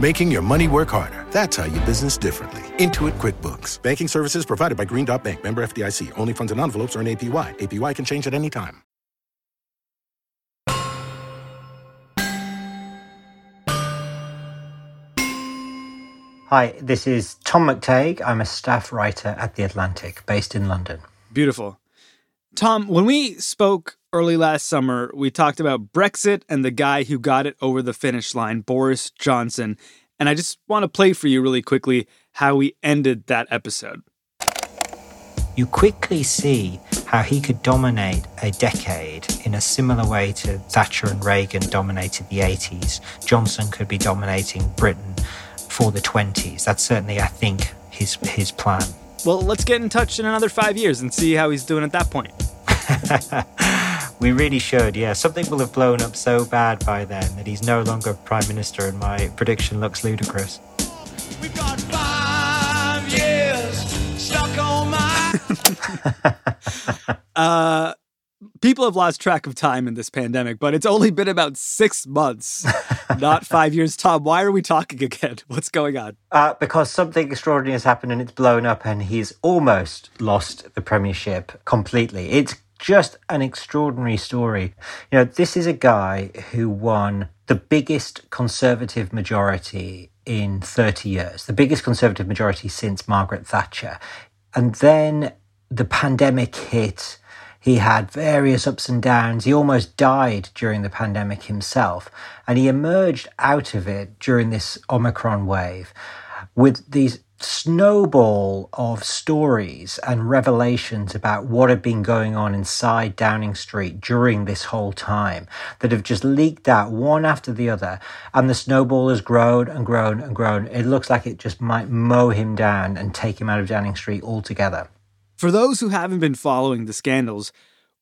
Making your money work harder. That's how you business differently. Intuit QuickBooks. Banking services provided by Green Dot Bank. Member FDIC. Only funds and envelopes earn APY. APY can change at any time. Hi, this is Tom McTague. I'm a staff writer at The Atlantic, based in London. Beautiful. Tom, when we spoke early last summer, we talked about Brexit and the guy who got it over the finish line, Boris Johnson. And I just want to play for you really quickly how we ended that episode. You quickly see how he could dominate a decade in a similar way to Thatcher and Reagan dominated the 80s. Johnson could be dominating Britain for the 20s. That's certainly, I think, his his plan. Well, let's get in touch in another five years and see how he's doing at that point. we really should, yeah. Something will have blown up so bad by then that he's no longer prime minister, and my prediction looks ludicrous. We've got five years stuck on my. uh, people have lost track of time in this pandemic, but it's only been about six months, not five years. Tom, why are we talking again? What's going on? Uh, because something extraordinary has happened and it's blown up, and he's almost lost the premiership completely. It's just an extraordinary story. You know, this is a guy who won the biggest conservative majority in 30 years, the biggest conservative majority since Margaret Thatcher. And then the pandemic hit he had various ups and downs. He almost died during the pandemic himself. And he emerged out of it during this Omicron wave with these snowball of stories and revelations about what had been going on inside Downing Street during this whole time that have just leaked out one after the other. And the snowball has grown and grown and grown. It looks like it just might mow him down and take him out of Downing Street altogether. For those who haven't been following the scandals,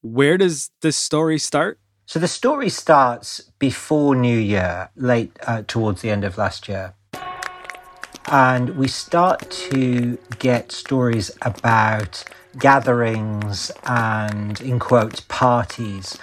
where does this story start? So the story starts before New Year, late uh, towards the end of last year. And we start to get stories about gatherings and, in quotes, parties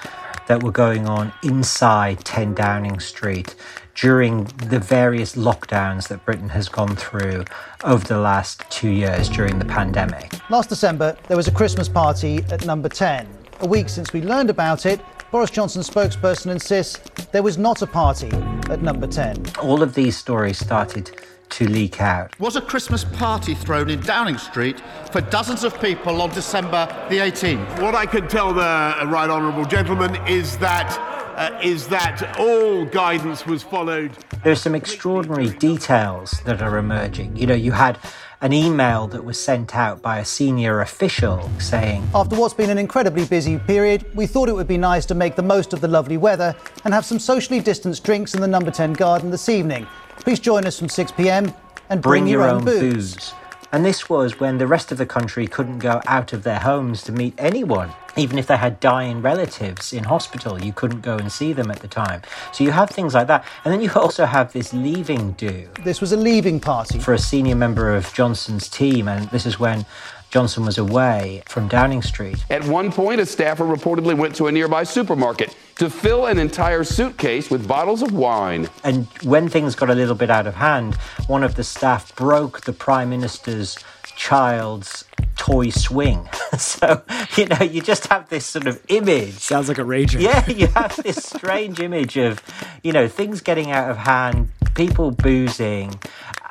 that were going on inside 10 Downing Street during the various lockdowns that Britain has gone through over the last two years during the pandemic. Last December, there was a Christmas party at number 10. A week since we learned about it, Boris Johnson's spokesperson insists there was not a party at number 10. All of these stories started to leak out. Was a Christmas party thrown in Downing Street for dozens of people on December the 18th? What I can tell the right honourable gentleman is that uh, is that all guidance was followed. There's some extraordinary details that are emerging. You know, you had an email that was sent out by a senior official saying, After what's been an incredibly busy period, we thought it would be nice to make the most of the lovely weather and have some socially distanced drinks in the number 10 garden this evening. Please join us from 6 pm and bring, bring your, your, own, own booze. booze. And this was when the rest of the country couldn't go out of their homes to meet anyone. Even if they had dying relatives in hospital, you couldn't go and see them at the time. So you have things like that. And then you also have this leaving do. This was a leaving party. For a senior member of Johnson's team. And this is when Johnson was away from Downing Street. At one point, a staffer reportedly went to a nearby supermarket to fill an entire suitcase with bottles of wine. And when things got a little bit out of hand, one of the staff broke the Prime Minister's child's toy swing. so, you know, you just have this sort of image. Sounds like a rager. Yeah, you have this strange image of, you know, things getting out of hand, people boozing,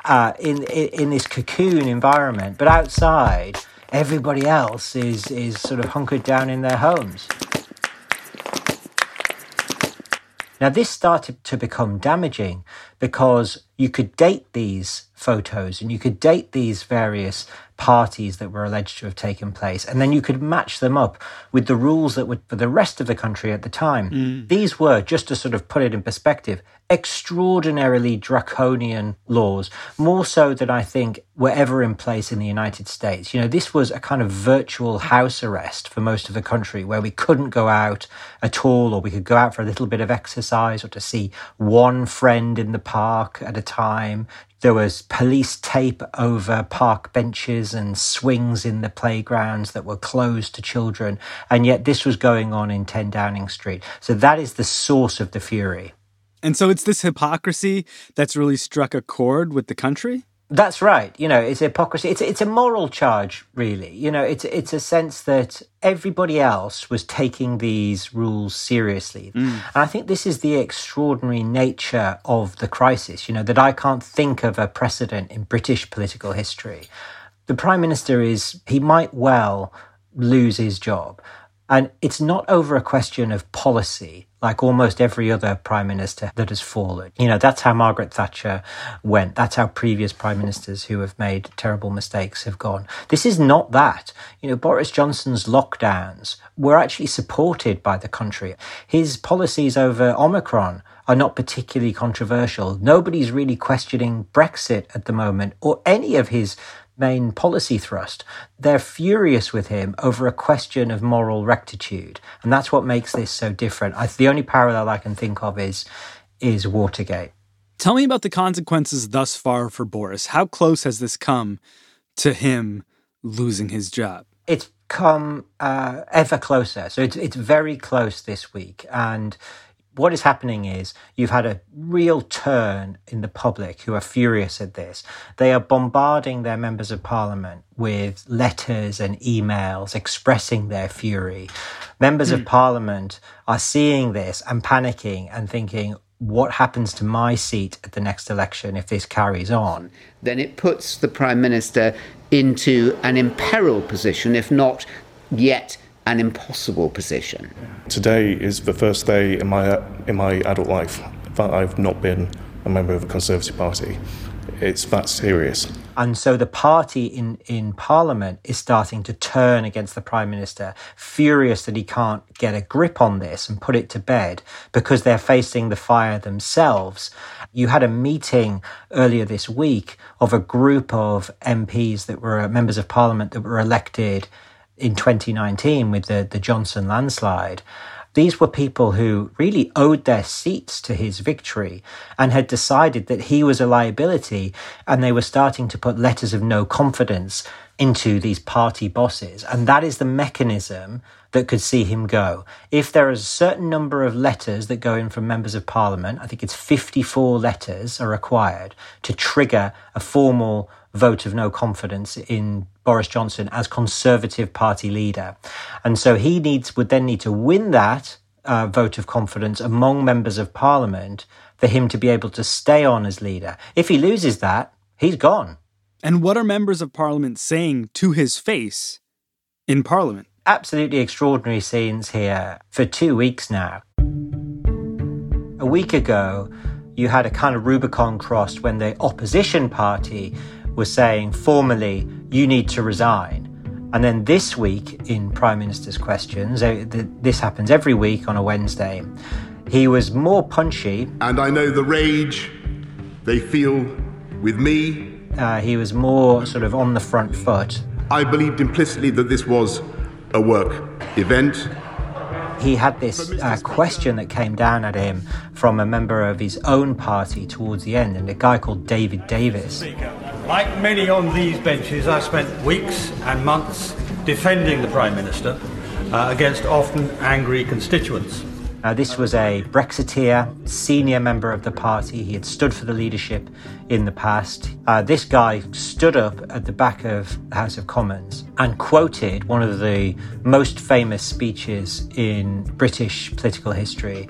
uh, in, in in this cocoon environment, but outside, everybody else is is sort of hunkered down in their homes. Now, this started to become damaging because you could date these photos and you could date these various parties that were alleged to have taken place, and then you could match them up with the rules that were for the rest of the country at the time. Mm. These were, just to sort of put it in perspective, extraordinarily draconian laws, more so than I think were ever in place in the United States. You know, this was a kind of virtual house arrest for most of the country where we couldn't go out at all, or we could go out for a little bit of exercise or to see one friend in the park at a time. There was police tape over park benches and swings in the playgrounds that were closed to children. And yet this was going on in 10 Downing Street. So that is the source of the fury. And so it's this hypocrisy that's really struck a chord with the country? That's right. You know, it's hypocrisy. It's it's a moral charge, really. You know, it's it's a sense that everybody else was taking these rules seriously, mm. and I think this is the extraordinary nature of the crisis. You know, that I can't think of a precedent in British political history. The prime minister is he might well lose his job, and it's not over a question of policy, like almost every other prime minister that has fallen. You know, that's how Margaret Thatcher went. That's how previous prime ministers who have made terrible mistakes have gone. This is not that. You know, Boris Johnson's lockdowns were actually supported by the country. His policies over Omicron are not particularly controversial. Nobody's really questioning Brexit at the moment or any of his main policy thrust. They're furious with him over a question of moral rectitude, and that's what makes this so different. I, the only parallel I can think of is is Watergate. Tell me about the consequences thus far for Boris. How close has this come to him losing his job? It's come uh, ever closer. So it's it's very close this week, and what is happening is you've had a real turn in the public who are furious at this. They are bombarding their members of parliament with letters and emails expressing their fury. Members mm. of hmm. parliament are seeing this and panicking and thinking, what happens to my seat at the next election if this carries on? Then it puts the Prime Minister into an imperiled position, if not yet an impossible position. Today is the first day in my in my adult life that I've not been a member of the Conservative Party. It's that serious. And so the party in, in Parliament is starting to turn against the Prime Minister, furious that he can't get a grip on this and put it to bed because they're facing the fire themselves. You had a meeting earlier this week of a group of MPs that were members of Parliament that were elected in 2019 with the, the Johnson landslide, these were people who really owed their seats to his victory and had decided that he was a liability, and they were starting to put letters of no confidence into these party bosses. And that is the mechanism that could see him go. If there is a certain number of letters that go in from members of parliament, I think it's 54 letters are required to trigger a formal vote of no confidence in Boris Johnson as Conservative Party leader. And so he needs would then need to win that uh, vote of confidence among members of Parliament for him to be able to stay on as leader. If he loses that, he's gone. And what are members of Parliament saying to his face in Parliament? Absolutely extraordinary scenes here for two weeks now. A week ago, you had a kind of Rubicon crossed when the opposition party was saying formally, you need to resign. And then this week in Prime Minister's questions, uh, this happens every week on a Wednesday, he was more punchy. And I know the rage they feel with me. Uh, he was more sort of on the front foot. I believed implicitly that this was a work event he had this uh, question that came down at him from a member of his own party towards the end, and a guy called David Davis. Like many on these benches, I spent weeks and months defending the Prime Minister uh, against often angry constituents. Uh, this was a Brexiteer, senior member of the party. He had stood for the leadership in the past. Uh, this guy stood up at the back of the House of Commons and quoted one of the most famous speeches in British political history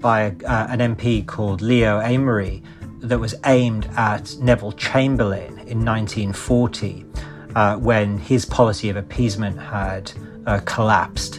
by a, uh, an MP called Leo Amery, that was aimed at Neville Chamberlain in 1940 uh, when his policy of appeasement had uh, collapsed.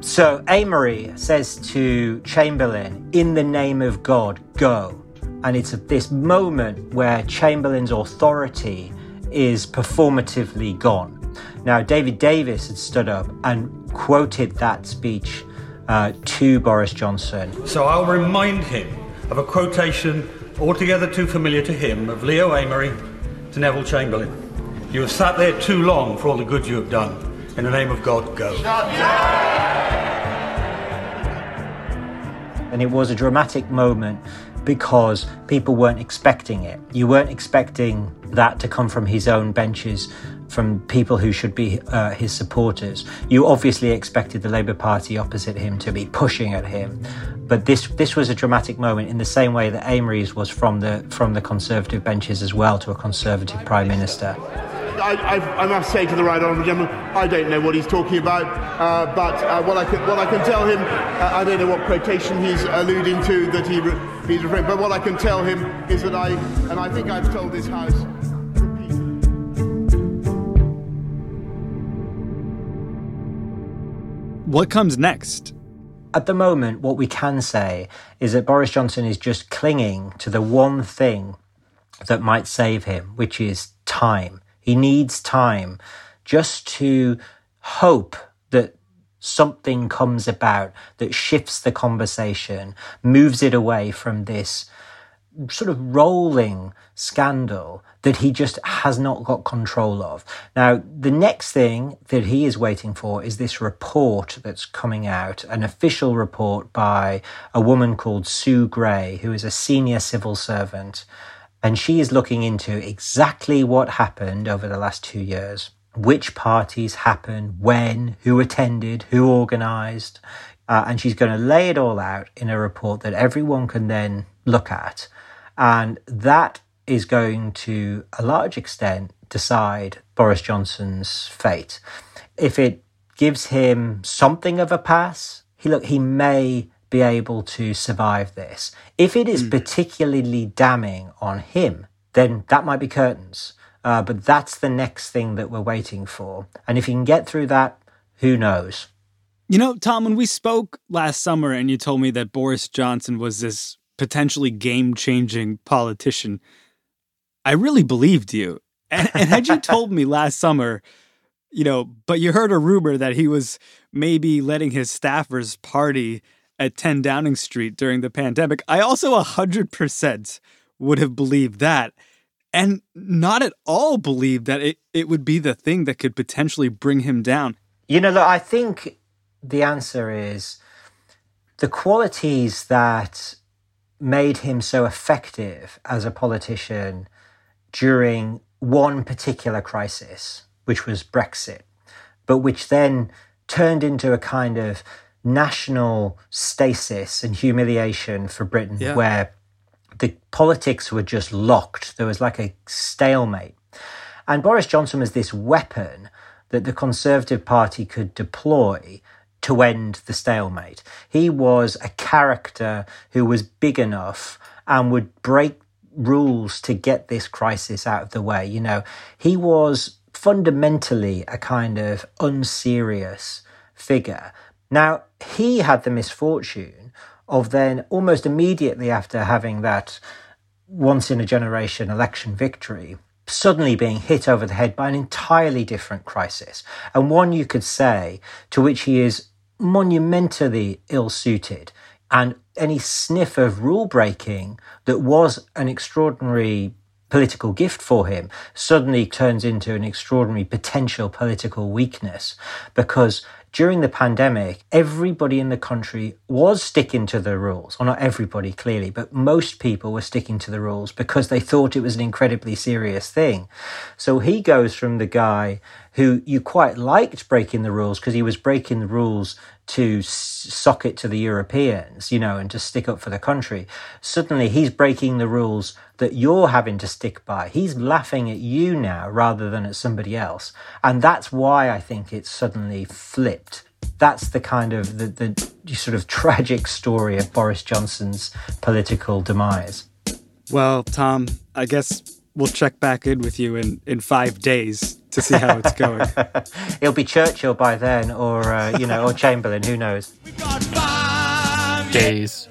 So Amery says to Chamberlain, In the name of God, go. And it's at this moment where Chamberlain's authority is performatively gone. Now, David Davis had stood up and quoted that speech uh, to Boris Johnson. So I'll remind him of a quotation altogether too familiar to him of Leo Amery to Neville Chamberlain. You have sat there too long for all the good you have done. In the name of God, go. And it was a dramatic moment because people weren't expecting it. You weren't expecting that to come from his own benches from people who should be uh, his supporters. You obviously expected the Labour Party opposite him to be pushing at him, but this this was a dramatic moment in the same way that Amery's was from the from the Conservative benches as well to a Conservative Prime Minister. I, I, I, must say to the right honourable gentleman, I don't know what he's talking about, uh, but uh, what, I can, what I can tell him, uh, I don't know what quotation he's alluding to that he re- he's referring, but what I can tell him is that I, and I think I've told this House. Repeatedly. What comes next? At the moment, what we can say is that Boris Johnson is just clinging to the one thing that might save him, which is time. He needs time just to hope that something comes about that shifts the conversation, moves it away from this sort of rolling scandal that he just has not got control of. Now, the next thing that he is waiting for is this report that's coming out, an official report by a woman called Sue Gray, who is a senior civil servant. And she is looking into exactly what happened over the last two years. Which parties happened, when, who attended, who organised. Uh, and she's going to lay it all out in a report that everyone can then look at. And that is going to a large extent decide Boris Johnson's fate. If it gives him something of a pass, he look he may be able to survive this. If it is mm. particularly damning on him, then that might be curtains. Uh, but that's the next thing that we're waiting for. And if he can get through that, who knows? You know, Tom, when we spoke last summer and you told me that Boris Johnson was this potentially game changing politician, I really believed you. And, and had you told me last summer, you know, but you heard a rumor that he was maybe letting his staffers party at 10 Downing Street during the pandemic, I also 100% would have believed that. And not at all believed that it, it would be the thing that could potentially bring him down. You know, I think the answer is the qualities that made him so effective as a politician during one particular crisis, which was Brexit, but which then turned into a kind of national stasis and humiliation for Britain, yeah. where the politics were just locked. There was like a stalemate. And Boris Johnson was this weapon that the Conservative Party could deploy to end the stalemate. He was a character who was big enough and would break rules to get this crisis out of the way. You know, he was fundamentally a kind of unserious figure. Now, he had the misfortune of then almost immediately after having that once in a generation election victory, suddenly being hit over the head by an entirely different crisis, and one you could say to which he is monumentally ill suited. And any sniff of rule breaking that was an extraordinary political gift for him suddenly turns into an extraordinary potential political weakness because during the pandemic, everybody in the country was sticking to the rules. Well, not everybody, clearly, but most people were sticking to the rules because they thought it was an incredibly serious thing. So he goes from the guy who you quite liked breaking the rules because he was breaking the rules to sock it to the Europeans, you know, and to stick up for the country. Suddenly he's breaking the rules that you're having to stick by. He's laughing at you now rather than at somebody else. And that's why I think it's suddenly flipped. That's the kind of the, the sort of tragic story of Boris Johnson's political demise. Well, Tom, I guess we'll check back in with you in, in five days to see how it's going. It'll be Churchill by then, or uh, you know, or Chamberlain. Who knows? Days.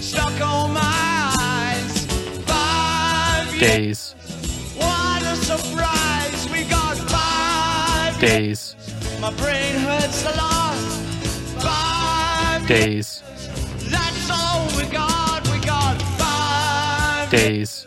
Stuck on my eyes. Five Days. What a surprise. We got five Days. My brain hurts a lot. Five Days. That's all we got. We got five Days.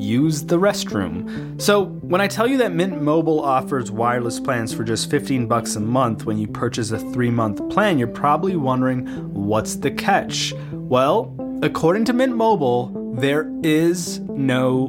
use the restroom. So, when I tell you that Mint Mobile offers wireless plans for just 15 bucks a month when you purchase a 3-month plan, you're probably wondering what's the catch? Well, according to Mint Mobile, there is no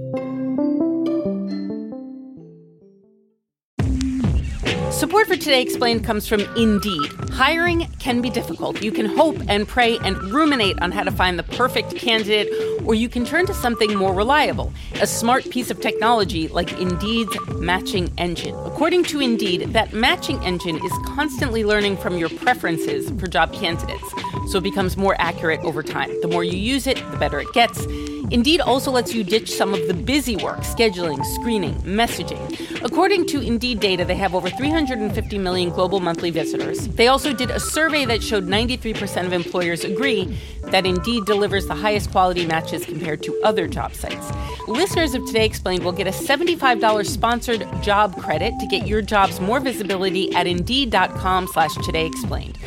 Support for Today Explained comes from Indeed. Hiring can be difficult. You can hope and pray and ruminate on how to find the perfect candidate, or you can turn to something more reliable a smart piece of technology like Indeed's matching engine. According to Indeed, that matching engine is constantly learning from your preferences for job candidates, so it becomes more accurate over time. The more you use it, the better it gets. Indeed also lets you ditch some of the busy work, scheduling, screening, messaging. According to Indeed data, they have over 350 million global monthly visitors. They also did a survey that showed 93% of employers agree that Indeed delivers the highest quality matches compared to other job sites. Listeners of Today Explained will get a $75 sponsored job credit to get your jobs more visibility at Indeed.com slash Today Explained.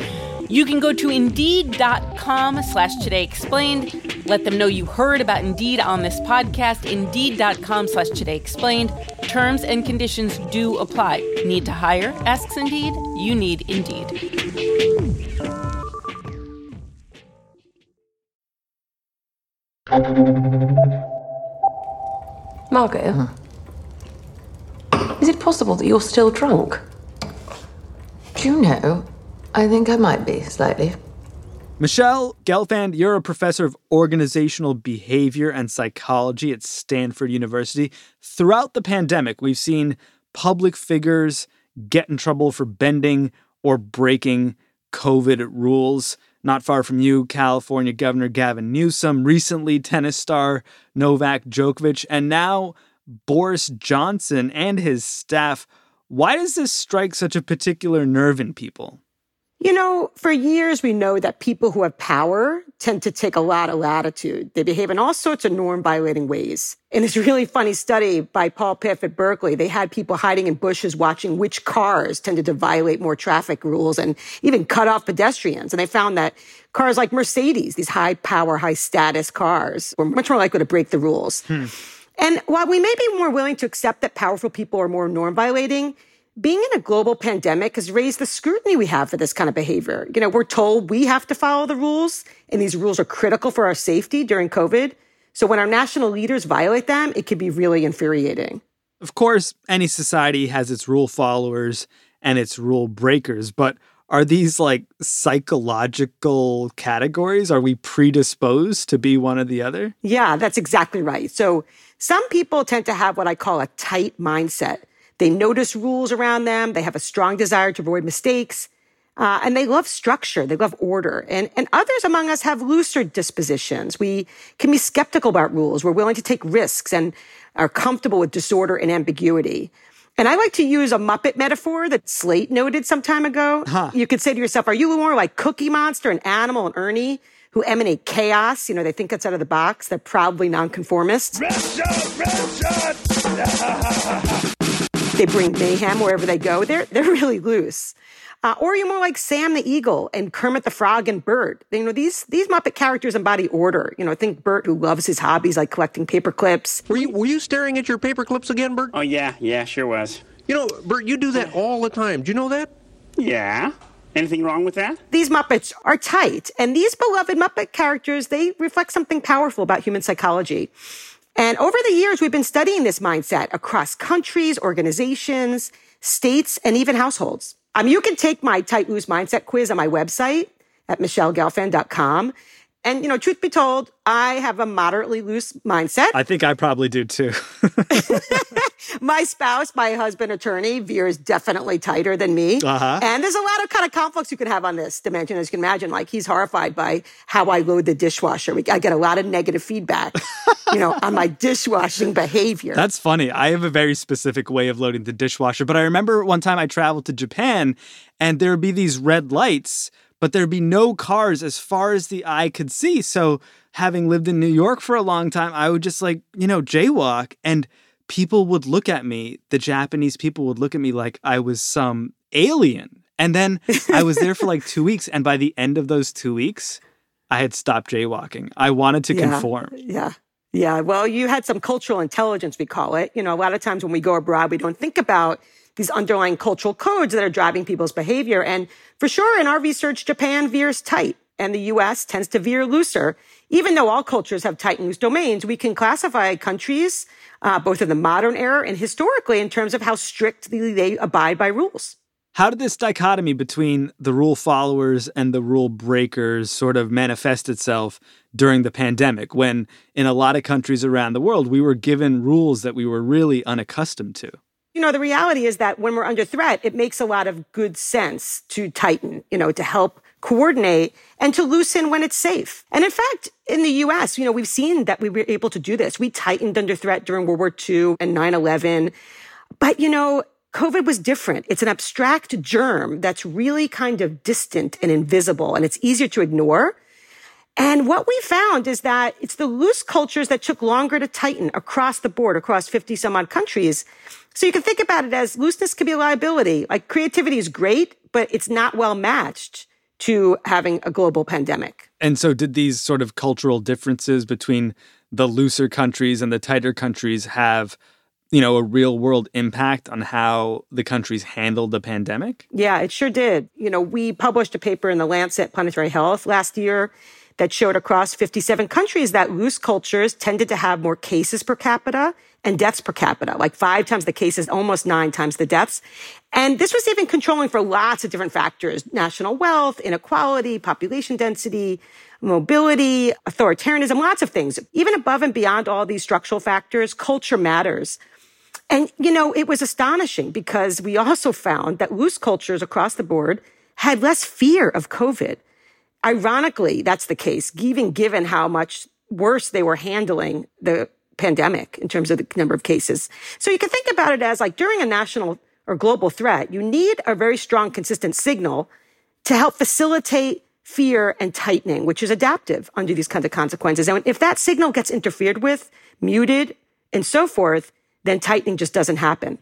You can go to Indeed.com slash Today Explained. Let them know you heard about Indeed on this podcast. Indeed.com slash Today Explained. Terms and conditions do apply. Need to hire? Asks Indeed. You need Indeed. Margot, is it possible that you're still drunk? Do you know? I think I might be slightly. Michelle Gelfand, you're a professor of organizational behavior and psychology at Stanford University. Throughout the pandemic, we've seen public figures get in trouble for bending or breaking COVID rules. Not far from you, California Governor Gavin Newsom, recently tennis star Novak Djokovic, and now Boris Johnson and his staff. Why does this strike such a particular nerve in people? You know, for years we know that people who have power tend to take a lot of latitude. They behave in all sorts of norm violating ways. In this really funny study by Paul Piff at Berkeley, they had people hiding in bushes watching which cars tended to violate more traffic rules and even cut off pedestrians. And they found that cars like Mercedes, these high power, high status cars, were much more likely to break the rules. Hmm. And while we may be more willing to accept that powerful people are more norm violating, being in a global pandemic has raised the scrutiny we have for this kind of behavior. You know, we're told we have to follow the rules, and these rules are critical for our safety during COVID. So when our national leaders violate them, it can be really infuriating. Of course, any society has its rule followers and its rule breakers, but are these like psychological categories? Are we predisposed to be one or the other? Yeah, that's exactly right. So some people tend to have what I call a tight mindset. They notice rules around them. They have a strong desire to avoid mistakes. Uh, and they love structure. They love order. And, and others among us have looser dispositions. We can be skeptical about rules. We're willing to take risks and are comfortable with disorder and ambiguity. And I like to use a Muppet metaphor that Slate noted some time ago. Huh. You could say to yourself, are you more like Cookie Monster and Animal and Ernie who emanate chaos? You know, they think outside of the box. They're proudly nonconformist. they bring mayhem wherever they go. They're, they're really loose. Uh, or are more like Sam the Eagle and Kermit the Frog and Bert? You know, these, these Muppet characters embody order. You know, think Bert who loves his hobbies like collecting paper clips. Were you, were you staring at your paper clips again, Bert? Oh, yeah, yeah, sure was. You know, Bert, you do that all the time. Do you know that? Yeah. Anything wrong with that? These Muppets are tight, and these beloved Muppet characters, they reflect something powerful about human psychology. And over the years, we've been studying this mindset across countries, organizations, states, and even households. Um, you can take my tight loose mindset quiz on my website at michellegelfand.com. And, you know, truth be told, I have a moderately loose mindset. I think I probably do too. my spouse, my husband attorney, veers definitely tighter than me. Uh-huh. And there's a lot of kind of conflicts you can have on this dimension, as you can imagine. Like he's horrified by how I load the dishwasher. We, I get a lot of negative feedback, you know, on my dishwashing behavior. That's funny. I have a very specific way of loading the dishwasher, but I remember one time I traveled to Japan and there would be these red lights but there'd be no cars as far as the eye could see. So, having lived in New York for a long time, I would just like, you know, jaywalk and people would look at me, the Japanese people would look at me like I was some alien. And then I was there for like two weeks. And by the end of those two weeks, I had stopped jaywalking. I wanted to yeah, conform. Yeah. Yeah. Well, you had some cultural intelligence, we call it. You know, a lot of times when we go abroad, we don't think about these underlying cultural codes that are driving people's behavior. And for sure, in our research, Japan veers tight and the US tends to veer looser. Even though all cultures have tight and loose domains, we can classify countries, uh, both in the modern era and historically, in terms of how strictly they abide by rules. How did this dichotomy between the rule followers and the rule breakers sort of manifest itself during the pandemic when, in a lot of countries around the world, we were given rules that we were really unaccustomed to? You know, the reality is that when we're under threat, it makes a lot of good sense to tighten, you know, to help coordinate and to loosen when it's safe. And in fact, in the US, you know, we've seen that we were able to do this. We tightened under threat during World War II and 9-11. But, you know, COVID was different. It's an abstract germ that's really kind of distant and invisible and it's easier to ignore. And what we found is that it's the loose cultures that took longer to tighten across the board, across 50 some odd countries. So you can think about it as looseness could be a liability. Like creativity is great, but it's not well matched to having a global pandemic. And so did these sort of cultural differences between the looser countries and the tighter countries have you know, a real world impact on how the countries handled the pandemic? Yeah, it sure did. You know, we published a paper in the Lancet Planetary Health last year that showed across 57 countries that loose cultures tended to have more cases per capita and deaths per capita, like five times the cases, almost nine times the deaths. And this was even controlling for lots of different factors, national wealth, inequality, population density, mobility, authoritarianism, lots of things. Even above and beyond all these structural factors, culture matters. And, you know, it was astonishing because we also found that loose cultures across the board had less fear of COVID. Ironically, that's the case, even given how much worse they were handling the pandemic in terms of the number of cases. So you can think about it as like during a national or global threat, you need a very strong, consistent signal to help facilitate fear and tightening, which is adaptive under these kinds of consequences. And if that signal gets interfered with, muted, and so forth, then tightening just doesn't happen.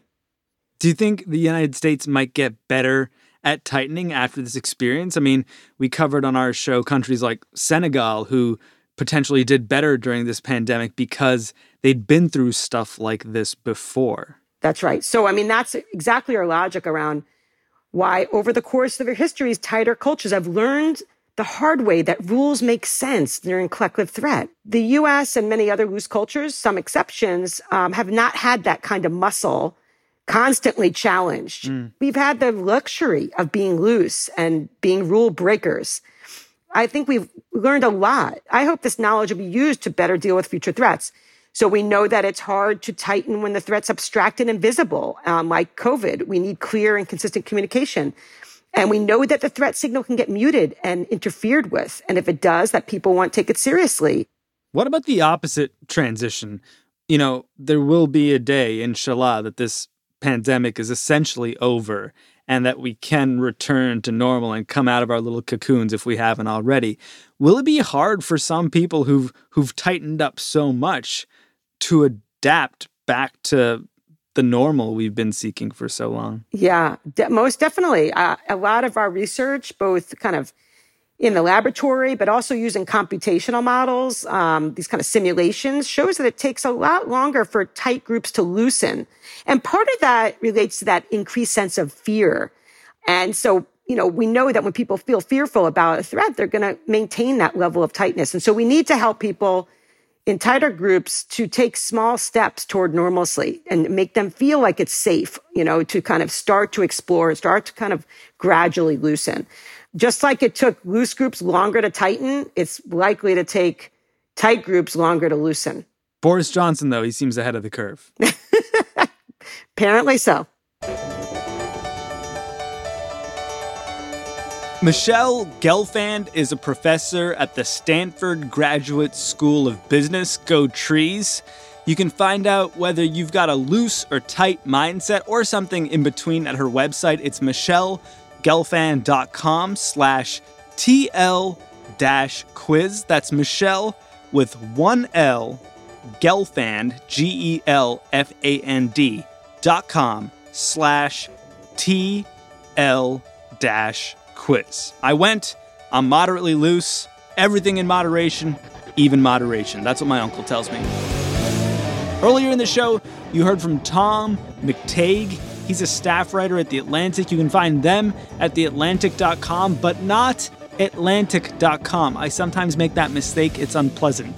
Do you think the United States might get better at tightening after this experience? I mean, we covered on our show countries like Senegal who potentially did better during this pandemic because they'd been through stuff like this before. That's right. So, I mean, that's exactly our logic around why, over the course of their histories, tighter cultures have learned the hard way that rules make sense during collective threat. The US and many other loose cultures, some exceptions, um, have not had that kind of muscle constantly challenged. Mm. We've had the luxury of being loose and being rule breakers. I think we've learned a lot. I hope this knowledge will be used to better deal with future threats. So we know that it's hard to tighten when the threat's abstract and invisible, um, like COVID. We need clear and consistent communication. And we know that the threat signal can get muted and interfered with. And if it does, that people won't take it seriously. What about the opposite transition? You know, there will be a day, inshallah, that this pandemic is essentially over and that we can return to normal and come out of our little cocoons if we haven't already. Will it be hard for some people who've who've tightened up so much to adapt back to the normal we've been seeking for so long? Yeah, de- most definitely. Uh, a lot of our research, both kind of in the laboratory, but also using computational models, um, these kind of simulations, shows that it takes a lot longer for tight groups to loosen. And part of that relates to that increased sense of fear. And so, you know, we know that when people feel fearful about a threat, they're going to maintain that level of tightness. And so we need to help people in tighter groups to take small steps toward normalcy and make them feel like it's safe, you know, to kind of start to explore, start to kind of gradually loosen. Just like it took loose groups longer to tighten, it's likely to take tight groups longer to loosen. Boris Johnson, though, he seems ahead of the curve. Apparently so. Michelle Gelfand is a professor at the Stanford Graduate School of Business. Go Trees. You can find out whether you've got a loose or tight mindset or something in between at her website. It's michellegelfand.com slash TL dash quiz. That's Michelle with one L, Gelfand, G E L F A N D dot com slash TL dash quiz. I went, I'm moderately loose, everything in moderation, even moderation. That's what my uncle tells me. Earlier in the show, you heard from Tom McTague. He's a staff writer at The Atlantic. You can find them at theatlantic.com, but not atlantic.com. I sometimes make that mistake, it's unpleasant.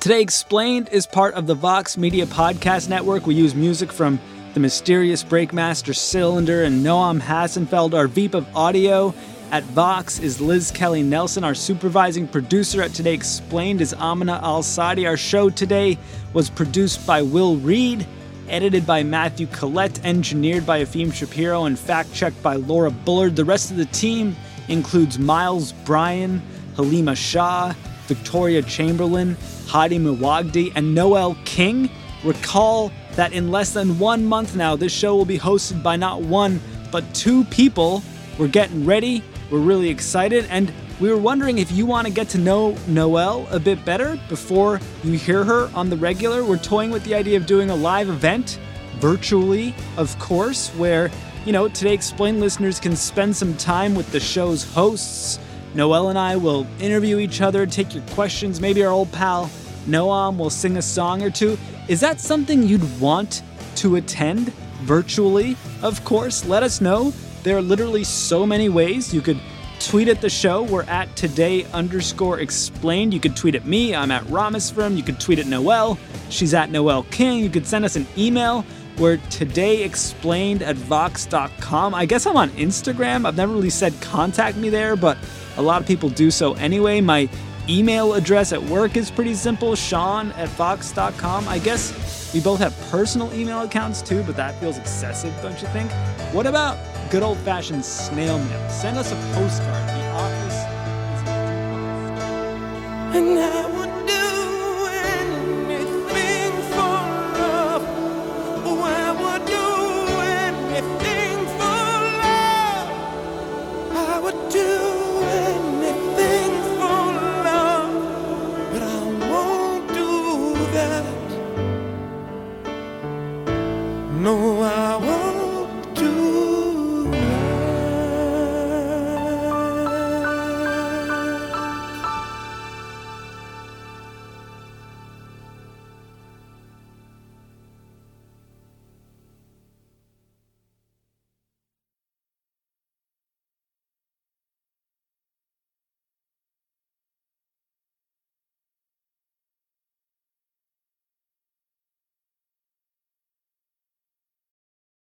Today Explained is part of the Vox Media Podcast Network. We use music from The Mysterious Breakmaster Cylinder and Noam Hassenfeld, our VP of audio. At Vox is Liz Kelly Nelson. Our supervising producer at Today Explained is Amina Al Sadi. Our show today was produced by Will Reid, edited by Matthew Collette, engineered by Efim Shapiro, and fact checked by Laura Bullard. The rest of the team includes Miles Bryan, Halima Shah, Victoria Chamberlain, Hadi Mawajdeh, and Noelle King. Recall that in less than one month now, this show will be hosted by not one, but two people. We're getting ready we're really excited, and we were wondering if you want to get to know Noelle a bit better before you hear her on the regular. We're toying with the idea of doing a live event, virtually, of course, where, you know, Today Explained listeners can spend some time with the show's hosts. Noelle and I will interview each other, take your questions. Maybe our old pal Noam will sing a song or two. Is that something you'd want to attend virtually? Of course, let us know. There are literally so many ways you could tweet at the show. We're at today underscore explained. You could tweet at me. I'm at Rameswaram. You could tweet at Noelle. She's at Noelle King. You could send us an email. We're today explained at vox.com. I guess I'm on Instagram. I've never really said contact me there, but a lot of people do so anyway. My email address at work is pretty simple sean at vox.com. I guess we both have personal email accounts too, but that feels excessive, don't you think? What about good old fashioned snail mail. Send us a postcard. The office is.